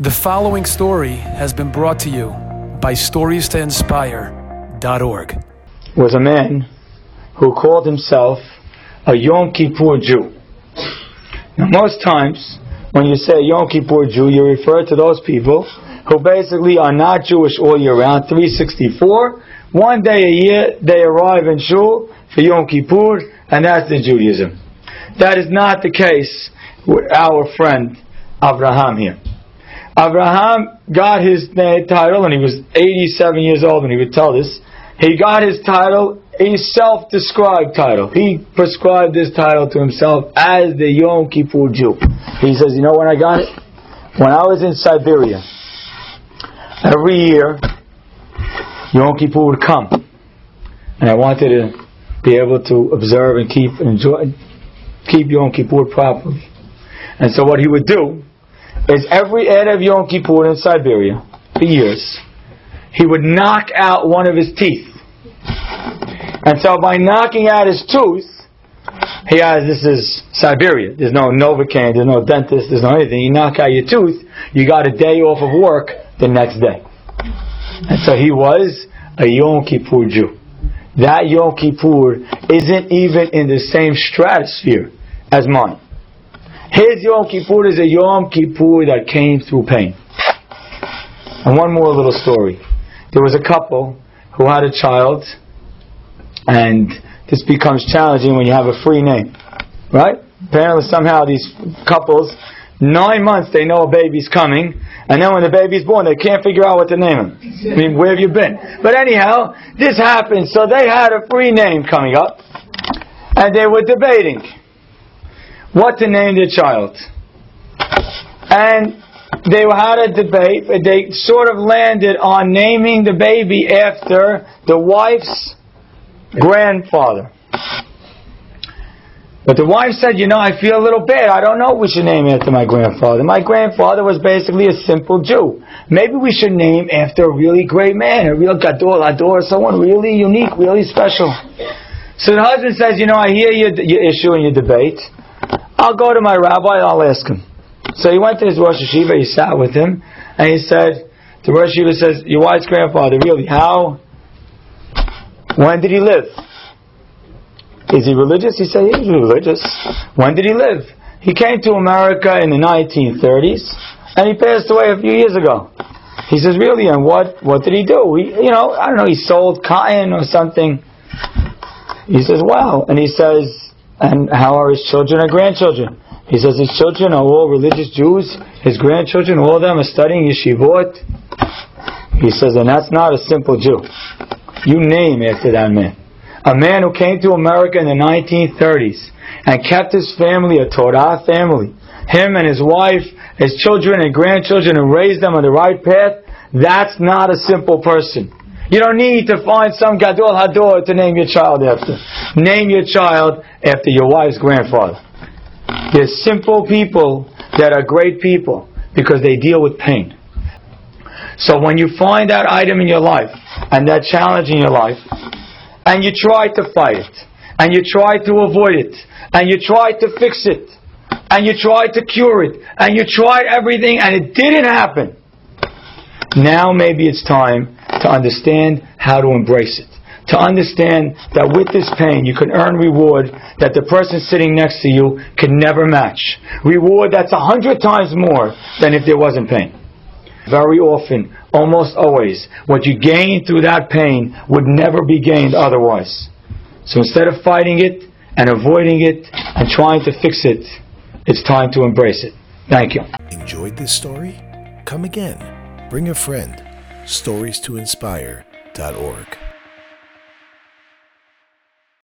The following story has been brought to you by StoriesToInspire.org. was a man who called himself a Yom Kippur Jew. Now, most times, when you say Yom Kippur Jew, you refer to those people who basically are not Jewish all year round, 364. One day a year, they arrive in Shul for Yom Kippur, and that's the Judaism. That is not the case with our friend Abraham here. Abraham got his title, and he was 87 years old and he would tell this. He got his title, a self-described title. He prescribed this title to himself as the Yom Kippur Jew. He says, you know when I got it? When I was in Siberia, every year, Yom Kippur would come. And I wanted to be able to observe and keep, enjoy, keep Yom Kippur properly. And so what he would do is every Erev of Yom Kippur in Siberia, for years, he would knock out one of his teeth. And so by knocking out his tooth, he has, this is Siberia. There's no Novocaine, there's no dentist, there's no anything. You knock out your tooth, you got a day off of work the next day. And so he was a Yom Kippur Jew. That Yom Kippur isn't even in the same stratosphere as mine. His Yom Kippur is a Yom Kippur that came through pain. And one more little story. There was a couple who had a child, and this becomes challenging when you have a free name, right? Apparently, somehow these couples, nine months they know a baby's coming, and then when the baby's born, they can't figure out what to name him. I mean, where have you been? But anyhow, this happened, so they had a free name coming up, and they were debating what to name their child. And they had a debate, but they sort of landed on naming the baby after the wife's grandfather. But the wife said, you know, I feel a little bad. I don't know what we should name after my grandfather. My grandfather was basically a simple Jew. Maybe we should name after a really great man, a real gadol, hador, someone really unique, really special. So the husband says, you know, I hear your, your issue and your debate. I'll go to my rabbi, I'll ask him. So he went to his Rosh Yeshiva, he sat with him, and he said, the Rosh Yeshiva says, your wife's grandfather, really, how, when did he live? Is he religious? He said, he's religious. When did he live? He came to America in the 1930s, and he passed away a few years ago. He says, really, and what, what did he do? He, you know, I don't know, he sold cotton or something. He says, wow. And he says, and how are his children and grandchildren? He says his children are all religious Jews. His grandchildren, all of them are studying yeshivot. He says, and that's not a simple Jew. You name after that man. A man who came to America in the 1930s and kept his family a Torah family. Him and his wife, his children and grandchildren and raised them on the right path. That's not a simple person. You don't need to find some Gadol Hador to name your child after. Name your child after your wife's grandfather. There's simple people that are great people because they deal with pain. So when you find that item in your life and that challenge in your life, and you try to fight it, and you try to avoid it, and you try to fix it, and you try to cure it, and you tried everything and it didn't happen, now maybe it's time to understand how to embrace it. To understand that with this pain you can earn reward that the person sitting next to you can never match. Reward that's a hundred times more than if there wasn't pain. Very often, almost always, what you gain through that pain would never be gained otherwise. So instead of fighting it and avoiding it and trying to fix it, it's time to embrace it. Thank you. Enjoyed this story? Come again. Bring a friend. Stories to inspire.org.